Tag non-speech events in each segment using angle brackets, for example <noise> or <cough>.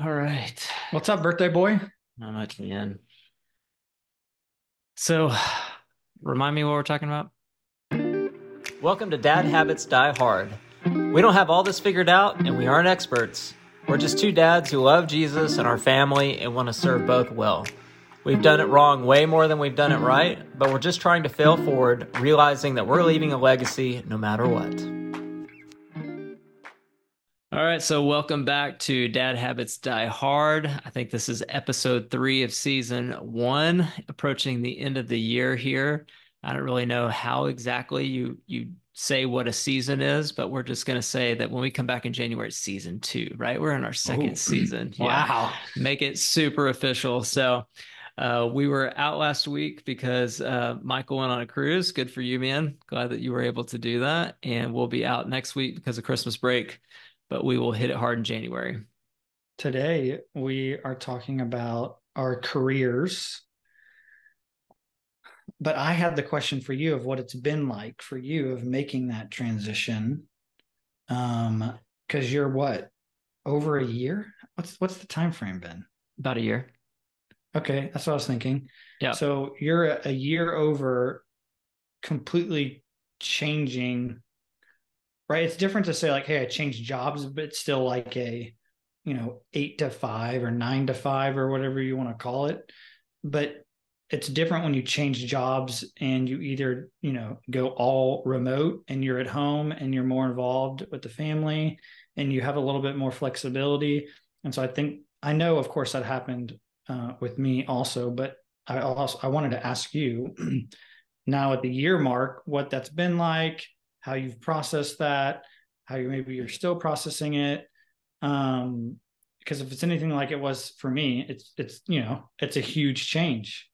All right. What's up, birthday boy? Not much, man. So, remind me what we're talking about. Welcome to Dad Habits Die Hard. We don't have all this figured out, and we aren't experts. We're just two dads who love Jesus and our family and want to serve both well. We've done it wrong way more than we've done it right, but we're just trying to fail forward, realizing that we're leaving a legacy no matter what. All right, so welcome back to Dad Habits Die Hard. I think this is episode three of season one, approaching the end of the year here. I don't really know how exactly you you say what a season is, but we're just going to say that when we come back in January, it's season two, right? We're in our second Ooh. <clears throat> season. Wow. Make it super official. So uh, we were out last week because uh, Michael went on a cruise. Good for you, man. Glad that you were able to do that. And we'll be out next week because of Christmas break, but we will hit it hard in January. Today we are talking about our careers. But I had the question for you of what it's been like for you of making that transition. Um, because you're what over a year? What's what's the time frame been? About a year. Okay, that's what I was thinking. Yeah. So you're a, a year over completely changing, right? It's different to say like, hey, I changed jobs, but still like a, you know, eight to five or nine to five or whatever you want to call it. But it's different when you change jobs and you either, you know, go all remote and you're at home and you're more involved with the family and you have a little bit more flexibility. And so I think I know, of course, that happened uh, with me also, but I also I wanted to ask you <clears throat> now at the year mark what that's been like, how you've processed that, how you maybe you're still processing it. Um, because if it's anything like it was for me, it's it's you know it's a huge change.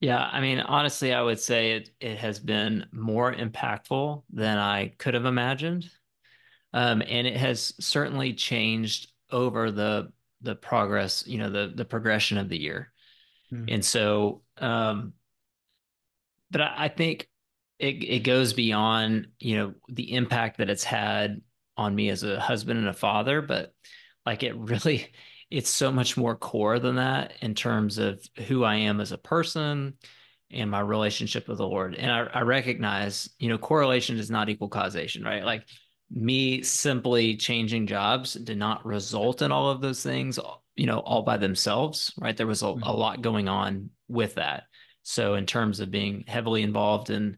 Yeah, I mean, honestly, I would say it it has been more impactful than I could have imagined. Um, and it has certainly changed over the the progress, you know, the the progression of the year. Hmm. And so um but I, I think it it goes beyond, you know, the impact that it's had on me as a husband and a father, but like it really <laughs> it's so much more core than that in terms of who I am as a person and my relationship with the Lord. And I, I recognize, you know, correlation does not equal causation, right? Like me simply changing jobs did not result in all of those things, you know, all by themselves, right? There was a, a mm-hmm. lot going on with that. So, in terms of being heavily involved in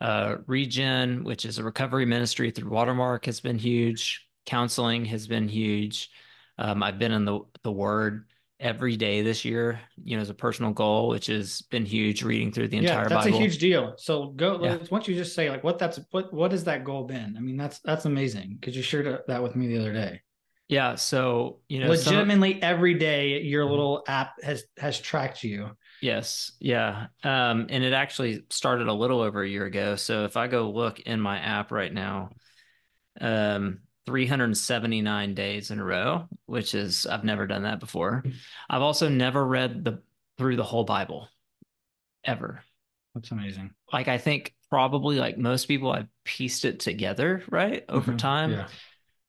uh, Regen, which is a recovery ministry through Watermark, has been huge. Counseling has been huge. Um, I've been in the the Word every day this year, you know, as a personal goal, which has been huge. Reading through the entire yeah, that's Bible. a huge deal. So go. Yeah. Why don't you just say like what that's what what has that goal been? I mean, that's that's amazing because you shared that with me the other day. Yeah. So you know, some- Legitimately, every day your little app has has tracked you. Yes. Yeah. Um, and it actually started a little over a year ago. So if I go look in my app right now, um, 379 days in a row, which is I've never done that before. I've also never read the through the whole Bible ever. That's amazing. Like I think probably like most people I've pieced it together, right? Over Mhm. time, Yeah.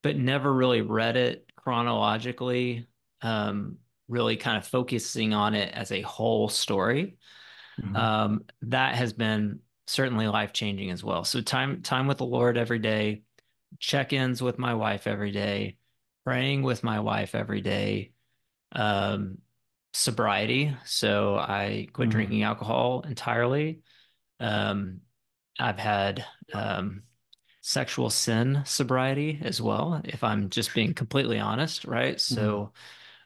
but never really read it chronologically. Um, really kind of focusing on it as a whole story Mhm. um, that has been certainly life changing as well. So time time with the Lord every day, check-ins with my wife every day, praying with my wife every day, um, sobriety. So I quit Mhm. drinking alcohol entirely. Um, I've had um, sexual sin sobriety as well, if I'm just being completely honest, right? So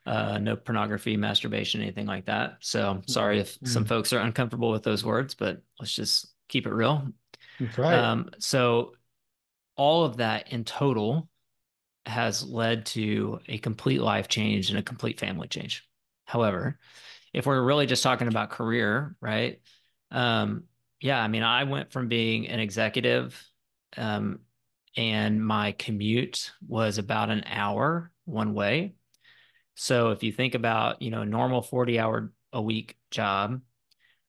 uh, no pornography, masturbation, anything like that. So sorry if some Mhm. folks are uncomfortable with those words, but let's just keep it real. That's right. Um, so all of that in total has led to a complete life change and a complete family change. However, if we're really just talking about career, right? Um, yeah, I mean, I went from being an executive, um, and my commute was about an hour one way. So if you think about, you know, a normal 40 hour a week job,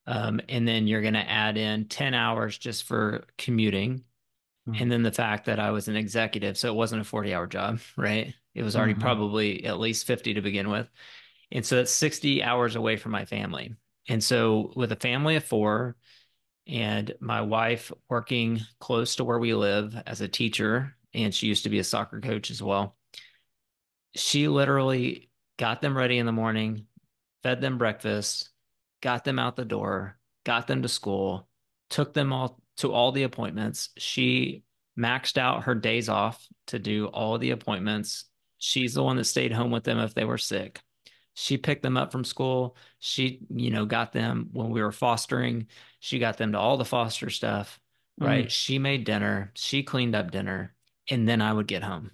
um, and then you're going to add in 10 hours just for commuting, Mhm. and then the fact that I was an executive, so it wasn't a 40 hour job, <laughs> right? It was already Mhm. probably at least 50 to begin with. And so that's 60 hours away from my family. And so with a family of four and my wife working close to where we live as a teacher, and she used to be a soccer coach as well, she literally got them ready in the morning, fed them breakfast, got them out the door, got them to school, took them all to all the appointments. She maxed out her days off to do all the appointments. She's the one that stayed home with them if they were sick. She picked them up from school. She, you know, got them when we were fostering. She got them to all the foster stuff, right? Mm. She made dinner. She cleaned up dinner. And then I would get home.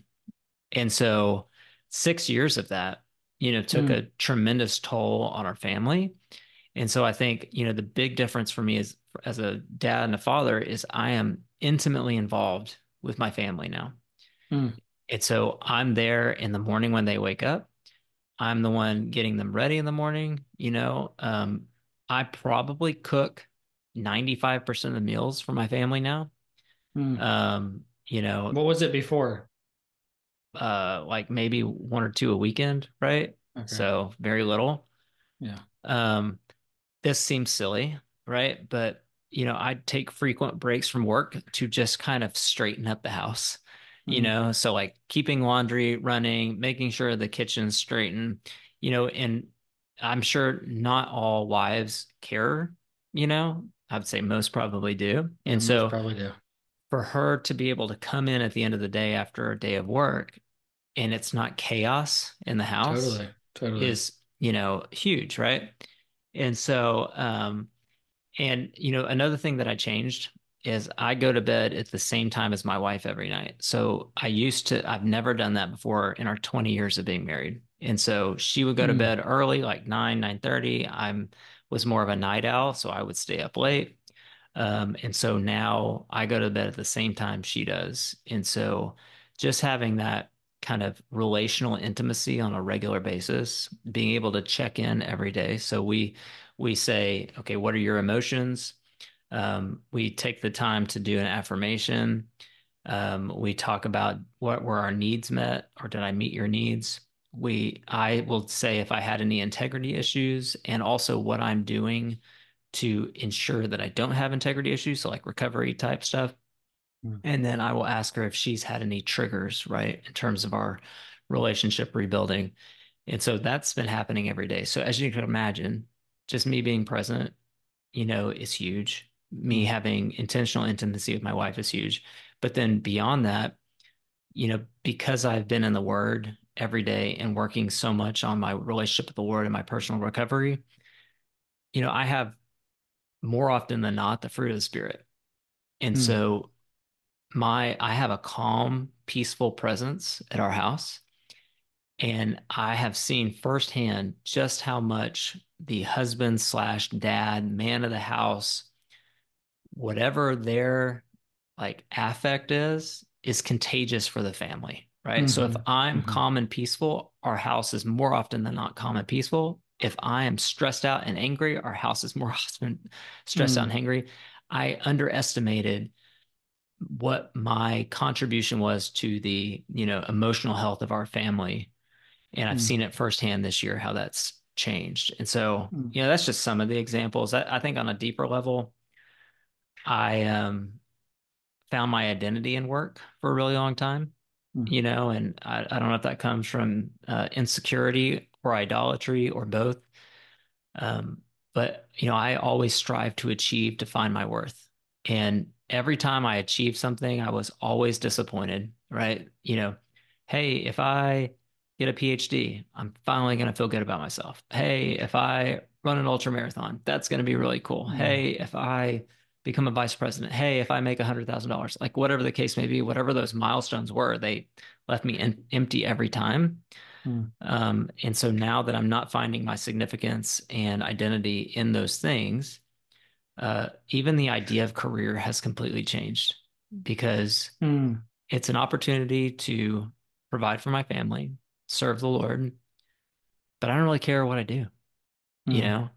And so six years of that, you know, took Mm. a tremendous toll on our family. And so I think, you know, the big difference for me is as a dad and a father is I am intimately involved with my family now. Mm. And so I'm there in the morning when they wake up. I'm the one getting them ready in the morning, you know. Um, I probably cook 95% of the meals for my family now. Mm. Um, you know, What was it before? Uh like maybe one or two a weekend, right? Okay. So very little. yeah. Um, this seems silly, right? But you know, I take frequent breaks from work to just kind of straighten up the house, you Mhm. know, so like keeping laundry running, making sure the kitchen's straightened, you know, and I'm sure not all wives care, you know, I would say most probably do. And most so probably do. for her to be able to come in at the end of the day after a day of work and it's not chaos in the house Totally. Totally. is you know huge right and so um and you know another thing that i changed is i go to bed at the same time as my wife every night so i used to i've never done that before in our 20 years of being married and so she would go to Mm. bed early like 9 9:30 i'm was more of a night owl so i would stay up late um and so now i go to bed at the same time she does and so just having that kind of relational intimacy on a regular basis, being able to check in every day. So we we say, okay, what are your emotions? Um, we take the time to do an affirmation. Um, we talk about what were our needs met, or did I meet your needs? We I will say if I had any integrity issues, and also what I'm doing to ensure that I don't have integrity issues, so like recovery type stuff. Mm. And then I will ask her if she's had any triggers, right, in terms of our relationship rebuilding. And so that's been happening every day. So as you can imagine, just me being present, you know, is huge. Me Mm. having intentional intimacy with my wife is huge. But then beyond that, you know, because I've been in the Word every day and working so much on my relationship with the Lord and my personal recovery, you know, I have more often than not the fruit of the Spirit. And Hmm. so my I have a calm, peaceful presence at our house. And I have seen firsthand just how much the husband slash dad, man of the house, whatever their like affect is, is contagious for the family, right? So if Mhm. I'm Mhm. calm and peaceful, our house is more often than not calm and peaceful. If I am stressed out and angry, our house is more <laughs> often stressed out Mm. and angry. I underestimated what my contribution was to the, you know, emotional health of our family. And I've Mm. seen it firsthand this year how that's changed. And so, Mm. you know, that's just some of the examples. I, I think on a deeper level, I um found my identity in work for a really long time, Mm. you know, and I, I don't know if that comes from uh, insecurity or idolatry or both. Um, but you know, I always strive to achieve to find my worth. And every time I achieved something, I was always disappointed, right? You know, hey, if I get a PhD, I'm finally going to feel good about myself. Hey, if I run an ultra marathon, that's going to be really cool. Mm. Hey, if I become a vice president, hey, if I make a hundred thousand dollars, like whatever the case may be, whatever those milestones were, they left me en- empty every time. Mm. Um, and so now that I'm not finding my significance and identity in those things, uh, even the idea of career has completely changed because Mm. it's an opportunity to provide for my family, serve the Lord, but I don't really care what I do, you Mm. know?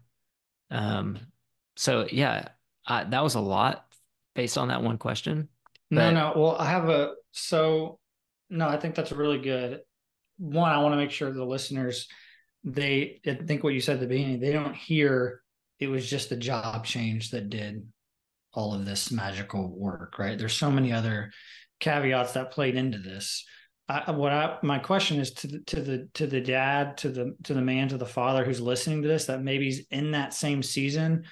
Um, so yeah, I, that was a lot based on that one question. No, no. Well, I have a so no, I think that's really good. one, I want to make sure the listeners they I think what you said at the beginning, they don't hear it was just the job change that did all of this magical work, right? There's so many other caveats that played into this. I, what I, my question is to the, to the to the dad, to the to the man, to the father who's listening to this that maybe he's in that same season,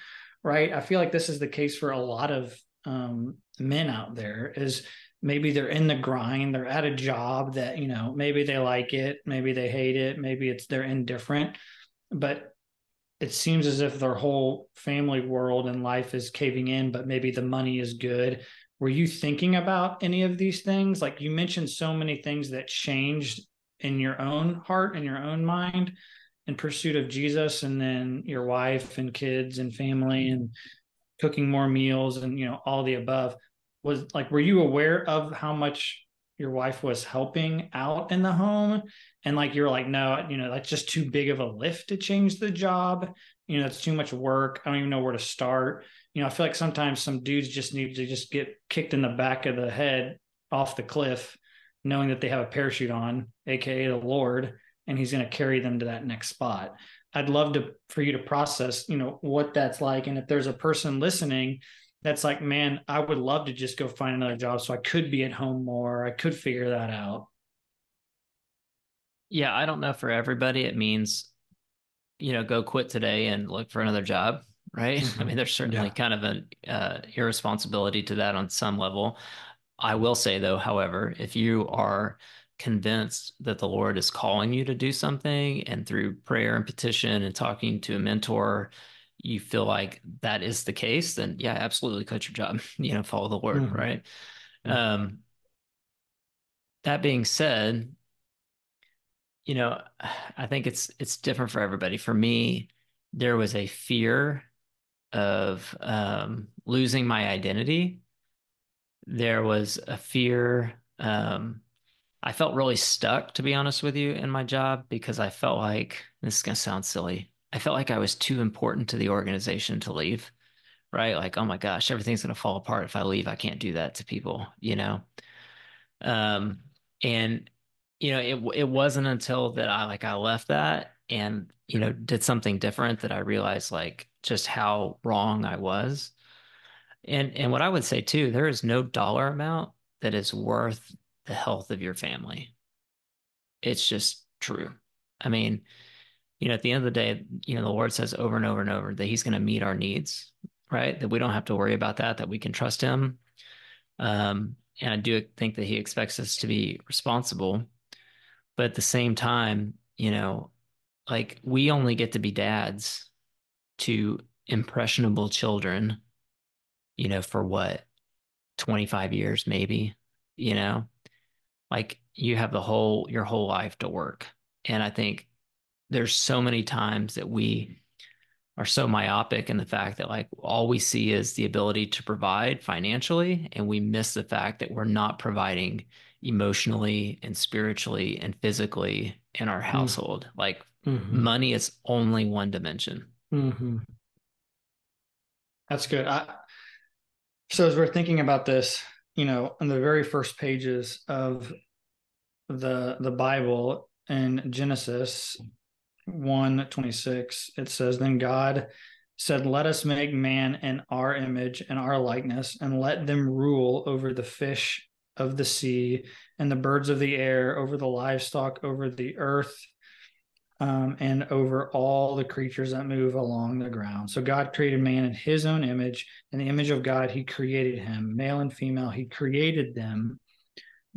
right? I feel like this is the case for a lot of um, men out there. Is maybe they're in the grind, they're at a job that you know maybe they like it, maybe they hate it, maybe it's they're indifferent, but it seems as if their whole family world and life is caving in, but maybe the money is good. Were you thinking about any of these things? Like you mentioned so many things that changed in your own heart and your own mind in pursuit of Jesus and then your wife and kids and family and cooking more meals and you know all the above was like were you aware of how much your wife was helping out in the home and like you're like no you know that's just too big of a lift to change the job. You know it's too much work. I don't even know where to start. You know i feel like sometimes some dudes just need to just get kicked in the back of the head off the cliff knowing that they have a parachute on aka the lord and he's going to carry them to that next spot. I'd love to for you to process you know what that's like and if there's a person listening that's like, man, I would love to just go find another job so I could be at home more. I could figure that out. Yeah, I don't know for everybody. It means, you know, go quit today and look for another job, right? <laughs> Mm-hmm. I mean, there's certainly yeah. kind of an uh, irresponsibility to that on some level. I will say, though, however, if you are convinced that the Lord is calling you to do something and through prayer and petition and talking to a mentor, you feel like that is the case, then yeah, absolutely quit your job. <laughs> You know, follow the Lord, mm-hmm. right? Mm-hmm. Um, that being said, you know, I think it's it's different for everybody. For me, there was a fear of um, losing my identity. There was a fear. Um, I felt really stuck, to be honest with you, in my job because I felt like this is gonna sound silly. I felt like I was too important to the organization to leave, right? Like, oh my gosh, everything's going to fall apart if I leave. I can't do that to people, you know? Um, and you know, it it wasn't until that I like I left that and you know did something different that I realized like just how wrong I was. And and what I would say too, there is no dollar amount that is worth the health of your family. It's just true. I mean, you know, at the end of the day, you know, the Lord says over and over and over that He's going to meet our needs, right? That we don't have to worry about that, that we can trust Him. Um, and I do think that He expects us to be responsible. But at the same time, you know, like we only get to be dads to impressionable children, you know, for what, 25 years, maybe, you know, like you have the whole, your whole life to work. And I think there's so many times that we are so myopic in the fact that like all we see is the ability to provide financially and we miss the fact that we're not providing emotionally and spiritually and physically in our mm. household mm. like mm-hmm. money is only one dimension mm-hmm. that's good I, so as we're thinking about this you know in the very first pages of the the bible in genesis 1 26, it says, Then God said, Let us make man in our image and our likeness, and let them rule over the fish of the sea and the birds of the air, over the livestock, over the earth, um, and over all the creatures that move along the ground. So God created man in his own image. In the image of God, he created him, male and female, he created them.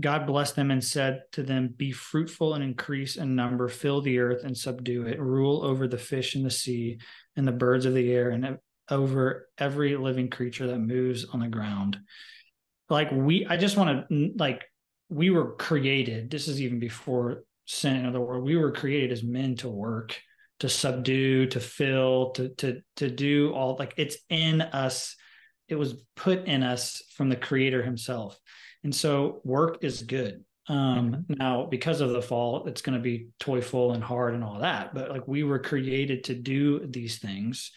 God blessed them and said to them, Be fruitful and increase in number, fill the earth and subdue it, rule over the fish in the sea and the birds of the air, and over every living creature that moves on the ground. Like we, I just want to, like, we were created, this is even before sin in other words, we were created as men to work, to subdue, to fill, to, to, to do all, like, it's in us. It was put in us from the creator himself and so work is good. Um, mm-hmm. Now, because of the fall, it's going to be toyful and hard and all that. But like we were created to do these things.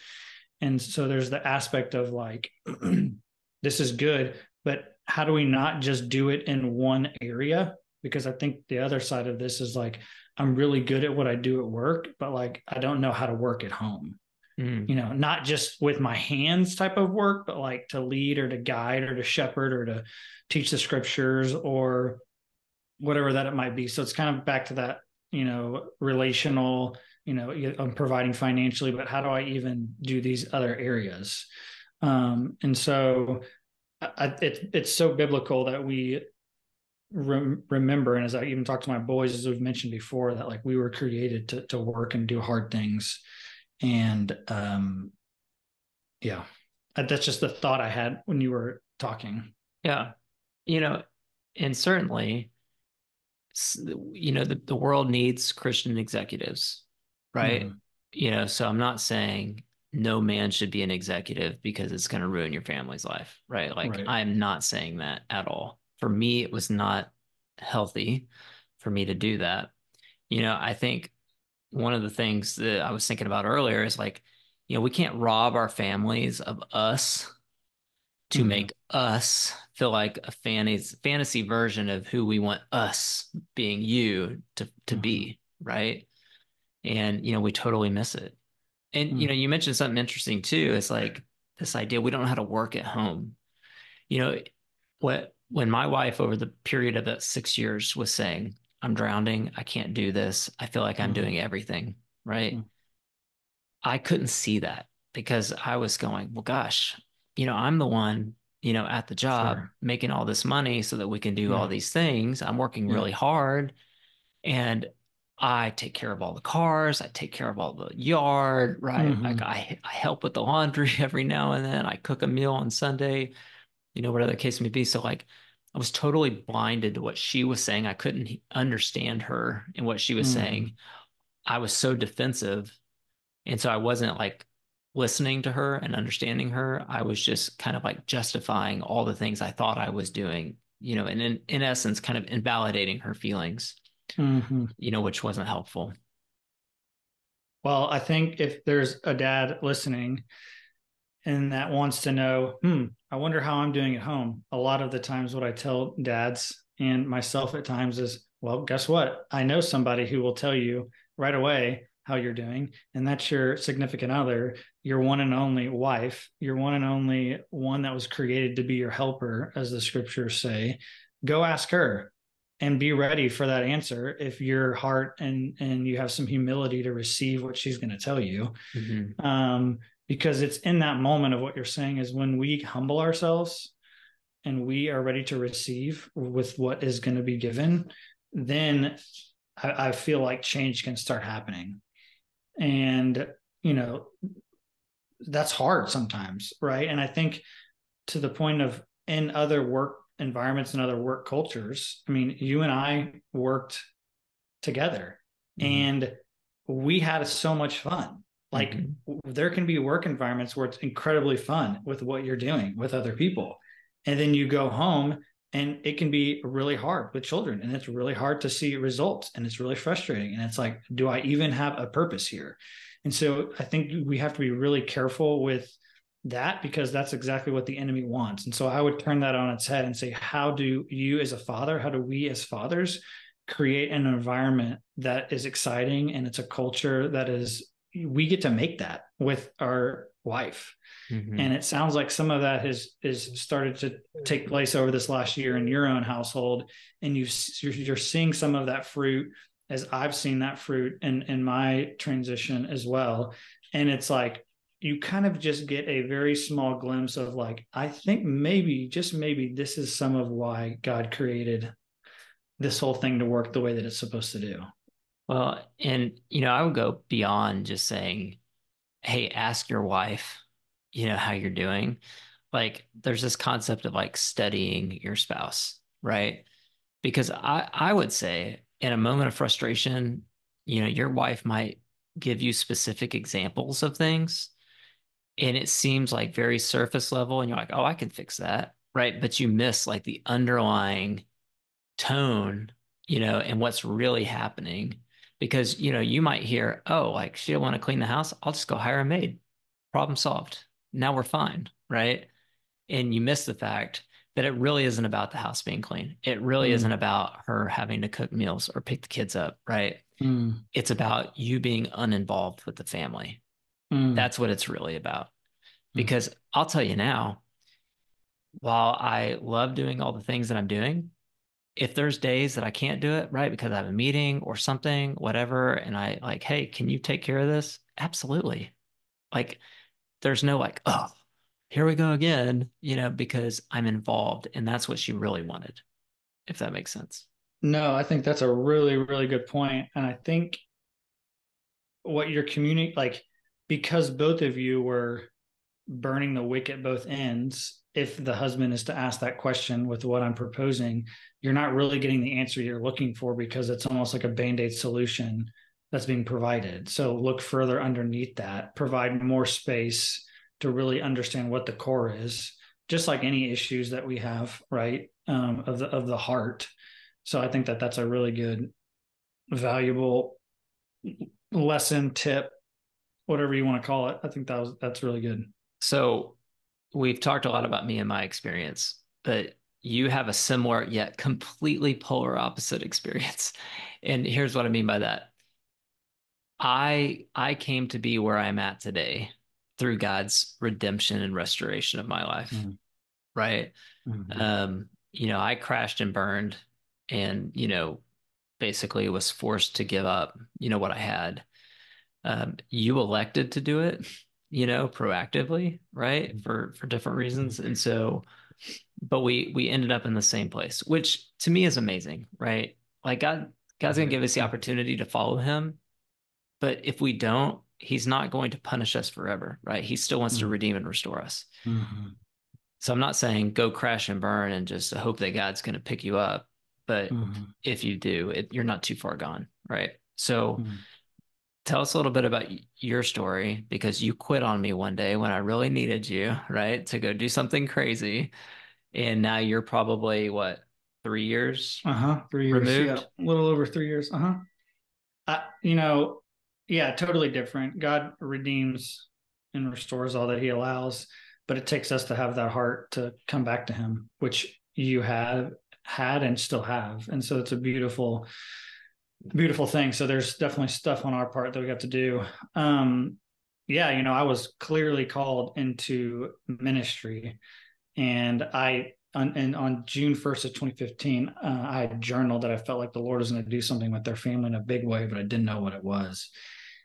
And so there's the aspect of like, <clears throat> this is good, but how do we not just do it in one area? Because I think the other side of this is like, I'm really good at what I do at work, but like I don't know how to work at home. Mm. You know, not just with my hands type of work, but like to lead or to guide or to shepherd or to teach the scriptures or whatever that it might be. So it's kind of back to that, you know, relational, you know, I'm providing financially, but how do I even do these other areas? Um, and so I, it, it's so biblical that we rem- remember, and as I even talked to my boys, as we've mentioned before, that like we were created to to work and do hard things, and um, yeah, that's just the thought I had when you were talking. Yeah, you know, and certainly, you know, the the world needs Christian executives, right? Mm. You know, so I'm not saying no man should be an executive because it's going to ruin your family's life, right? Like right. I'm not saying that at all. For me, it was not healthy for me to do that. You know, I think one of the things that I was thinking about earlier is like, you know, we can't rob our families of us to mm-hmm. make us feel like a fantasy fantasy version of who we want us being you to to mm-hmm. be, right? And you know, we totally miss it. And mm. you know, you mentioned something interesting too. It's like this idea we don't know how to work at home. You know, what when my wife over the period of that six years was saying, I'm drowning, I can't do this, I feel like I'm mm. doing everything, right? Mm. I couldn't see that because I was going, well, gosh, you know, I'm the one, you know, at the job sure. making all this money so that we can do yeah. all these things. I'm working yeah. really hard. And I take care of all the cars. I take care of all the yard, right? Mm-hmm. Like I, I help with the laundry <laughs> every now and then. I cook a meal on Sunday, you know, whatever the case may be. So like I was totally blinded to what she was saying. I couldn't understand her and what she was mm-hmm. saying. I was so defensive. And so I wasn't like listening to her and understanding her. I was just kind of like justifying all the things I thought I was doing, you know, and in, in essence, kind of invalidating her feelings mm-hmm. you know, which wasn't helpful. Well, I think if there's a dad listening and that wants to know, hmm, I wonder how I'm doing at home. A lot of the times, what I tell dads and myself at times is, well, guess what? I know somebody who will tell you right away how you're doing, and that's your significant other, your one and only wife, your one and only one that was created to be your helper, as the scriptures say. Go ask her and be ready for that answer if your heart and and you have some humility to receive what she's going to tell you mm-hmm. um, because it's in that moment of what you're saying is when we humble ourselves and we are ready to receive with what is going to be given then I, I feel like change can start happening and you know that's hard sometimes right and i think to the point of in other work environments and other work cultures. I mean, you and I worked together mm-hmm. and we had so much fun. Like mm-hmm. there can be work environments where it's incredibly fun with what you're doing with other people. And then you go home and it can be really hard with children and it's really hard to see results and it's really frustrating. And it's like, do I even have a purpose here? And so I think we have to be really careful with that because that's exactly what the enemy wants. And so I would turn that on its head and say, how do you as a father, how do we as fathers create an environment that is exciting and it's a culture that is we get to make that with our wife. Mm-hmm. And it sounds like some of that has is started to take place over this last year in your own household, and you you're seeing some of that fruit as I've seen that fruit in in my transition as well. And it's like you kind of just get a very small glimpse of like i think maybe just maybe this is some of why god created this whole thing to work the way that it's supposed to do well and you know i would go beyond just saying hey ask your wife you know how you're doing. Like there's this concept of like studying your spouse right? Because i i would say in a moment of frustration you know your wife might give you specific examples of things and it seems like very surface level and you're like oh i can fix that right? But you miss like the underlying tone you know and what's really happening because you know you might hear oh like she don't want to clean the house i'll just go hire a maid problem solved now we're fine right and you miss the fact that it really isn't about the house being clean it really mm. isn't about her having to cook meals or pick the kids up right Mm. It's about you being uninvolved with the family. Mm. That's what it's really about. Mm. Because I'll tell you now, while I love doing all the things that I'm doing, if there's days that I can't do it, right, because I have a meeting or something, whatever, and I like, hey, can you take care of this? Absolutely. Like, there's no like, oh, here we go again, you know, because I'm involved. And that's what she really wanted, if that makes sense. No, I think that's a really, really good point. And I think what you're communicating, like, because both of you were burning the wick at both ends, if the husband is to ask that question with what I'm proposing, you're not really getting the answer you're looking for because it's almost like a band aid solution that's being provided. So look further underneath that, provide more space to really understand what the core is, just like any issues that we have, right? Um, of the of the heart. So I think that that's a really good, valuable lesson, tip, whatever you want to call it. I think that was that's really good. So we've talked a lot about me and my experience, but you have a similar yet completely polar opposite <laughs> experience. And here's what I mean by that. I I came to be where I'm at today through God's redemption and restoration of my life. Mm-hmm. Right? Mm-hmm. Um, you know, I crashed and burned and, you know, basically was forced to give up, you know, what I had. Um, you elected to do it you know, proactively, right? Mm-hmm. For for different reasons. And so but we we ended up in the same place, which to me is amazing, right? Like God God's going to give us the opportunity to follow him. But if we don't, he's not going to punish us forever, right? He still wants mm-hmm. to redeem and restore us. Mm-hmm. So I'm not saying go crash and burn and just hope that God's going to pick you up. But mm-hmm. if you do, it, you're not too far gone, right? So mm-hmm tell us a little bit about your story because you quit on me one day when I really needed you, right, to go do something crazy. And now you're probably what, three years? Uh huh. Three years. Removed? Yeah. A little over three years. Uh huh. you know, yeah, totally different. God redeems and restores all that he allows, but it takes us to have that heart to come back to him, which you have had and still have. And so it's a beautiful beautiful thing. So there's definitely stuff on our part that we have to do. Um, yeah, you know, I was clearly called into ministry, and I on, and on June 1st of 2015, uh, I had journaled that I felt like the Lord was going to do something with their family in a big way, but I didn't know what it was.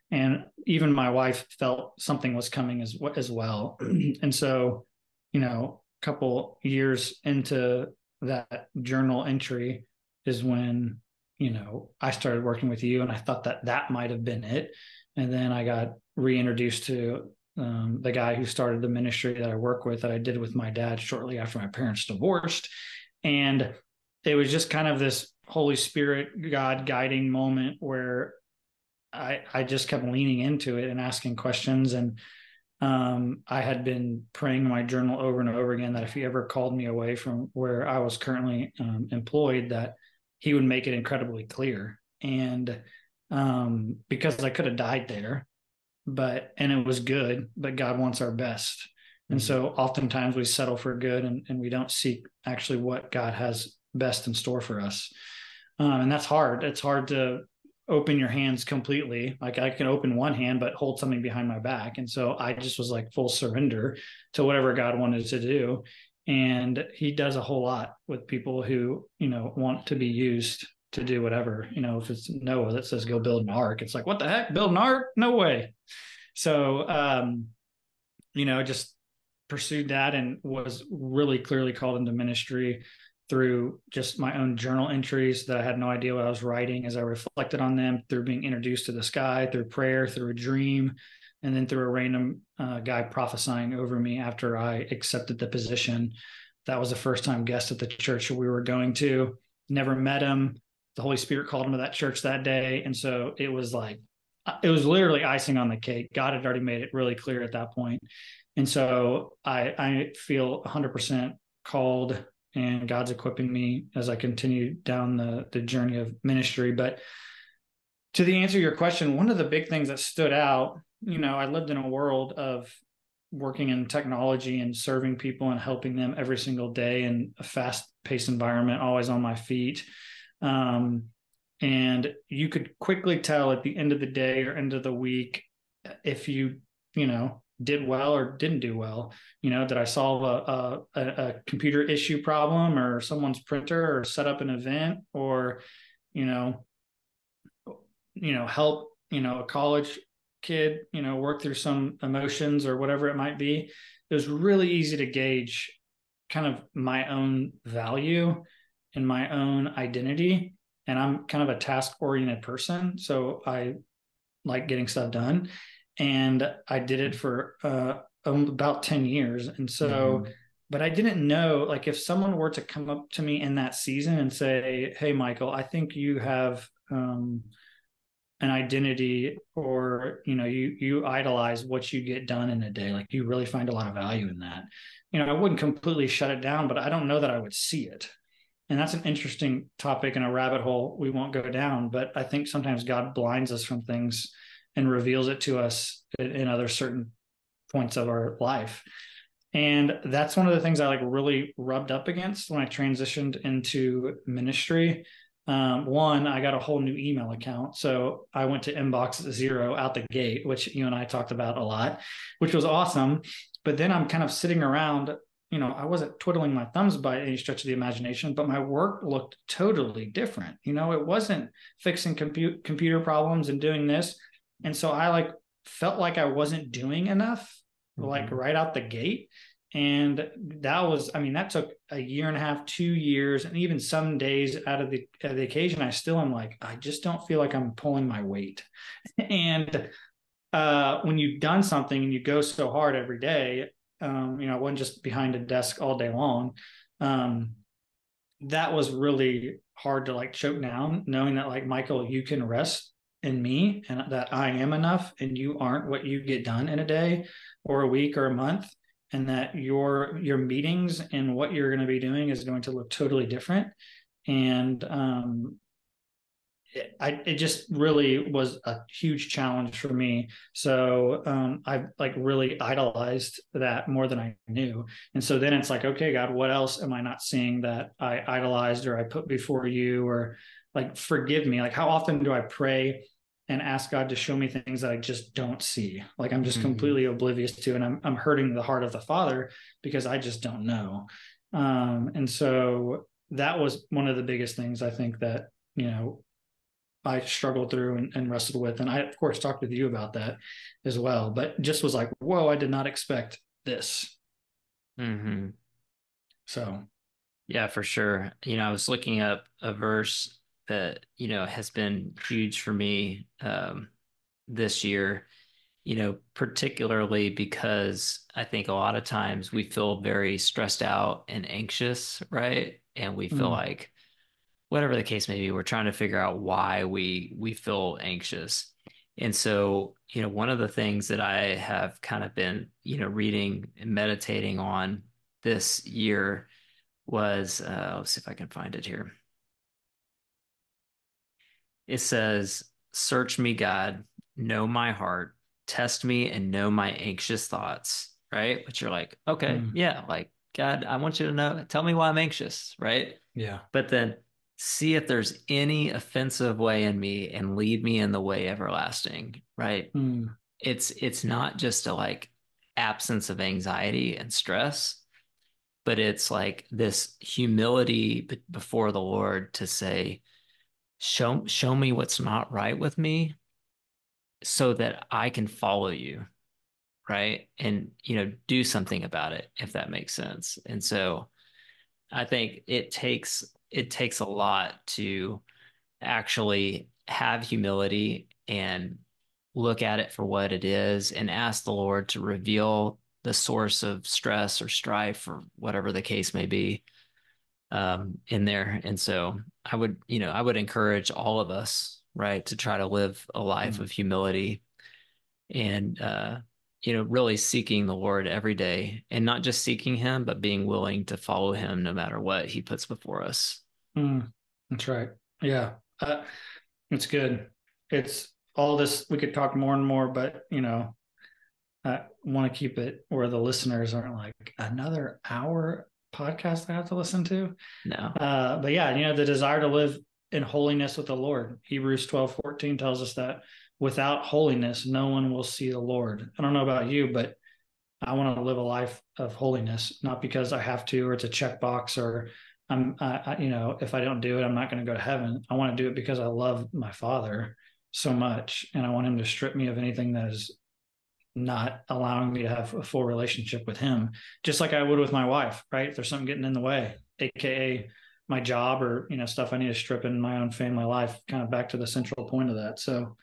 And even my wife felt something was coming as as well. <clears throat> and so, you know, a couple years into that journal entry is when you know, I started working with you and I thought that that might have been it. And then I got reintroduced to um, the guy who started the ministry that I work with that I did with my dad shortly after my parents divorced. And it was just kind of this Holy Spirit, God guiding moment where I, I just kept leaning into it and asking questions. And um, I had been praying my journal over and over again that if he ever called me away from where I was currently um, employed, that he would make it incredibly clear. And um, because I could have died there, but and it was good, but God wants our best. Mm-hmm. And so oftentimes we settle for good and, and we don't seek actually what God has best in store for us. Um, and that's hard. It's hard to open your hands completely. Like I can open one hand, but hold something behind my back. And so I just was like full surrender to whatever God wanted to do and he does a whole lot with people who you know want to be used to do whatever. You know if it's noah that says go build an ark it's like what the heck? Build an ark? No way. So um you know just pursued that and was really clearly called into ministry through just my own journal entries that I had no idea what I was writing as I reflected on them through being introduced to the sky, through prayer, through a dream, and then through a random uh, guy prophesying over me after I accepted the position. That was the first time guest at the church we were going to. Never met him. The Holy Spirit called him to that church that day, and so it was like it was literally icing on the cake. God had already made it really clear at that point, and so I I feel 100% called, and God's equipping me as I continue down the the journey of ministry. But to the answer to your question, one of the big things that stood out you know, I lived in a world of working in technology and serving people and helping them every single day in a fast paced environment, always on my feet. Um, and you could quickly tell at the end of the day or end of the week if you you know did well or didn't do well you know did i solve a, a, a computer issue problem or someone's printer or set up an event or you know you know help you know a college kid you know work through some emotions or whatever it might be it was really easy to gauge kind of my own value and my own identity. And i'm kind of a task oriented person so i like getting stuff done. And i did it for uh, about 10 years. And so mm-hmm. but i didn't know like if someone were to come up to me in that season and say hey michael i think you have um, an identity or you know you you idolize what you get done in a day. Like you really find a lot of value in that. You know i wouldn't completely shut it down but i don't know that i would see it. And that's an interesting topic and a rabbit hole we won't go down but i think sometimes god blinds us from things and reveals it to us in other certain points of our life. And that's one of the things i like really rubbed up against when i transitioned into ministry um, one, I got a whole new email account. So I went to inbox zero out the gate, which you and I talked about a lot, which was awesome. But then I'm kind of sitting around, you know, I wasn't twiddling my thumbs by any stretch of the imagination, but my work looked totally different. You know, it wasn't fixing compute computer problems and doing this. And so I like felt like I wasn't doing enough, mm-hmm. like right out the gate and that was i mean that took a year and a half two years and even some days out of the, of the occasion i still am like i just don't feel like i'm pulling my weight. <laughs> And uh, when you've done something and you go so hard every day um, you know i wasn't just behind a desk all day long um, that was really hard to like choke down knowing that like michael you can rest in me and that i am enough and you aren't what you get done in a day or a week or a month and that your your meetings and what you're going to be doing is going to look totally different and um, it, I, it just really was a huge challenge for me. So um, I like really idolized that more than I knew. And so then it's like, okay, God, what else am I not seeing that I idolized or I put before you or like forgive me? Like how often do I pray and ask God to show me things that I just don't see. Like I'm just mm-hmm. completely oblivious to, and I'm I'm hurting the heart of the Father because I just don't know. Um, and so that was one of the biggest things I think that you know I struggled through and, and wrestled with, and I of course talked with you about that as well. But just was like, whoa, I did not expect this. Mm-hmm. So, yeah, for sure. You know, I was looking up a verse that you know has been huge for me um, this year you know particularly because i think a lot of times we feel very stressed out and anxious right? And we feel mm. like whatever the case may be we're trying to figure out why we we feel anxious. And so you know one of the things that i have kind of been you know reading and meditating on this year was uh, let's see if i can find it here it says, Search me, God, know my heart, test me, and know my anxious thoughts. Right. But you're like, okay, mm. yeah, like, God, I want you to know, tell me why I'm anxious. Right. Yeah. But then see if there's any offensive way in me and lead me in the way everlasting. Right. Mm. It's, it's not just a like absence of anxiety and stress, but it's like this humility before the Lord to say, show show me what's not right with me so that I can follow you right? And you know do something about it if that makes sense. And so i think it takes it takes a lot to actually have humility and look at it for what it is and ask the lord to reveal the source of stress or strife or whatever the case may be um, in there. And so I would, you know, I would encourage all of us, right, to try to live a life mm-hmm. of humility and, uh, you know, really seeking the Lord every day and not just seeking Him, but being willing to follow Him no matter what He puts before us. Mm, that's right. Yeah. Uh, it's good. It's all this, we could talk more and more, but, you know, I want to keep it where the listeners aren't like another hour podcast I have to listen to. No. Uh, but yeah, you know, the desire to live in holiness with the Lord. Hebrews 12, 14 tells us that without holiness, no one will see the Lord. I don't know about you, but I want to live a life of holiness, not because I have to, or it's a checkbox, or I'm, I, you know, if I don't do it, I'm not going to go to heaven. I want to do it because I love my Father so much, and I want Him to strip me of anything that is not allowing me to have a full relationship with Him, just like I would with my wife. Right? If there's something getting in the way, aka my job or you know stuff I need to strip in my own family life. Kind of back to the central point of that. So,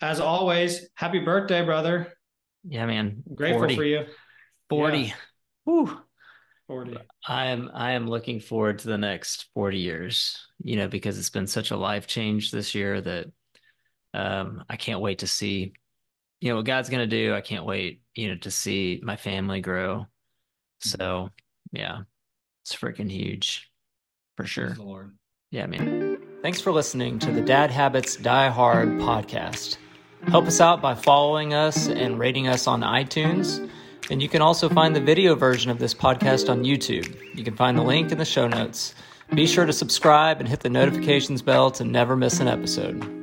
as always, happy birthday, brother. Yeah, man. Grateful 40. for you. 40. Yeah. Woo. 40. I am I am looking forward to the next 40 years, you know, because it's been such a life change this year that um I can't wait to see you know what God's going to do. I can't wait, you know, to see my family grow. Mm-hmm. So, yeah. It's freaking huge. For sure. Yeah, man. Thanks for listening to the Dad Habits Die Hard podcast. Help us out by following us and rating us on iTunes. And you can also find the video version of this podcast on YouTube. You can find the link in the show notes. Be sure to subscribe and hit the notifications bell to never miss an episode.